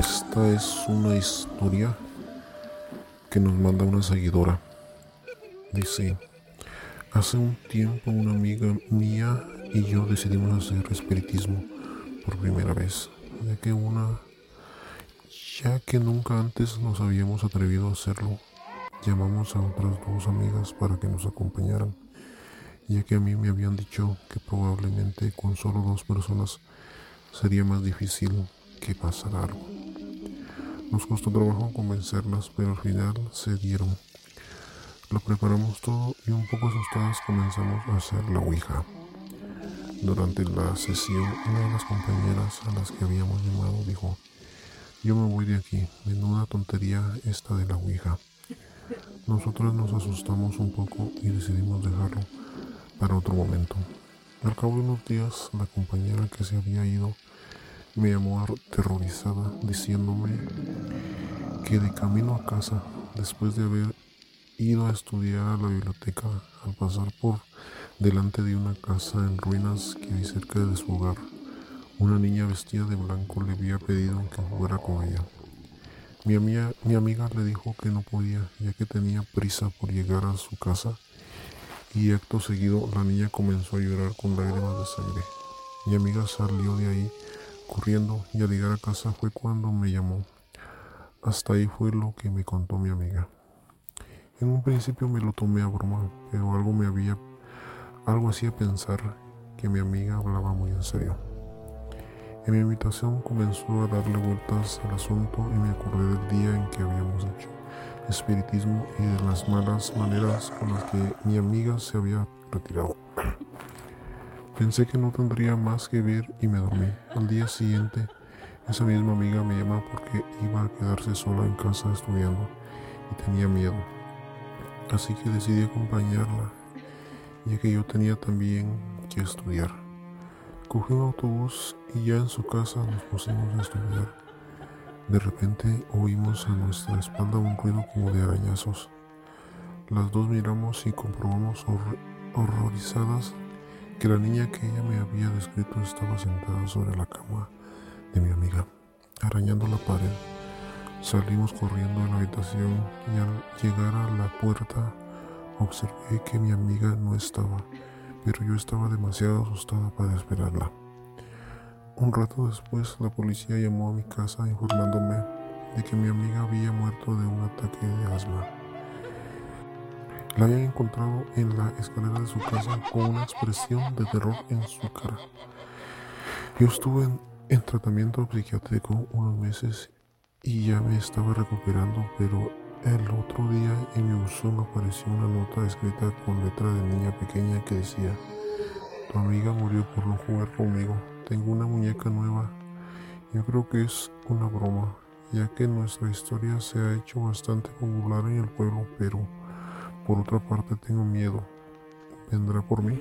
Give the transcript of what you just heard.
Esta es una historia que nos manda una seguidora. Dice, hace un tiempo una amiga mía y yo decidimos hacer espiritismo por primera vez, ya que una ya que nunca antes nos habíamos atrevido a hacerlo. Llamamos a otras dos amigas para que nos acompañaran, ya que a mí me habían dicho que probablemente con solo dos personas sería más difícil que pasara algo. Nos costó trabajo convencerlas, pero al final se dieron. Lo preparamos todo y un poco asustadas comenzamos a hacer la Ouija. Durante la sesión, una de las compañeras a las que habíamos llamado dijo, yo me voy de aquí, menuda tontería esta de la Ouija. Nosotros nos asustamos un poco y decidimos dejarlo para otro momento. Al cabo de unos días, la compañera que se había ido me llamó aterrorizada diciéndome que de camino a casa, después de haber ido a estudiar a la biblioteca, al pasar por delante de una casa en ruinas que hay cerca de su hogar, una niña vestida de blanco le había pedido que fuera con ella. Mi amiga, mi amiga le dijo que no podía, ya que tenía prisa por llegar a su casa, y acto seguido la niña comenzó a llorar con lágrimas de sangre. Mi amiga salió de ahí y al llegar a casa fue cuando me llamó. Hasta ahí fue lo que me contó mi amiga. En un principio me lo tomé a broma, pero algo me había algo hacía pensar que mi amiga hablaba muy en serio. En mi invitación comenzó a darle vueltas al asunto y me acordé del día en que habíamos hecho espiritismo y de las malas maneras con las que mi amiga se había retirado. Pensé que no tendría más que ver y me dormí. Al día siguiente, esa misma amiga me llama porque iba a quedarse sola en casa estudiando y tenía miedo. Así que decidí acompañarla, ya que yo tenía también que estudiar. Cogí un autobús y ya en su casa nos pusimos a estudiar. De repente oímos a nuestra espalda un ruido como de arañazos. Las dos miramos y comprobamos horrorizadas que la niña que ella me había descrito estaba sentada sobre la cama de mi amiga, arañando la pared. Salimos corriendo de la habitación y al llegar a la puerta observé que mi amiga no estaba, pero yo estaba demasiado asustada para esperarla. Un rato después la policía llamó a mi casa informándome de que mi amiga había muerto de un ataque de asma. La habían encontrado en la escalera de su casa con una expresión de terror en su cara. Yo estuve en, tratamiento psiquiátrico unos meses y ya me estaba recuperando, pero el otro día en mi buzón apareció una nota escrita con letra de niña pequeña que decía, tu amiga murió por no jugar conmigo, tengo una muñeca nueva. Yo creo que es una broma, ya que nuestra historia se ha hecho bastante popular en el pueblo, pero por otra parte tengo miedo. ¿Vendrá por mí?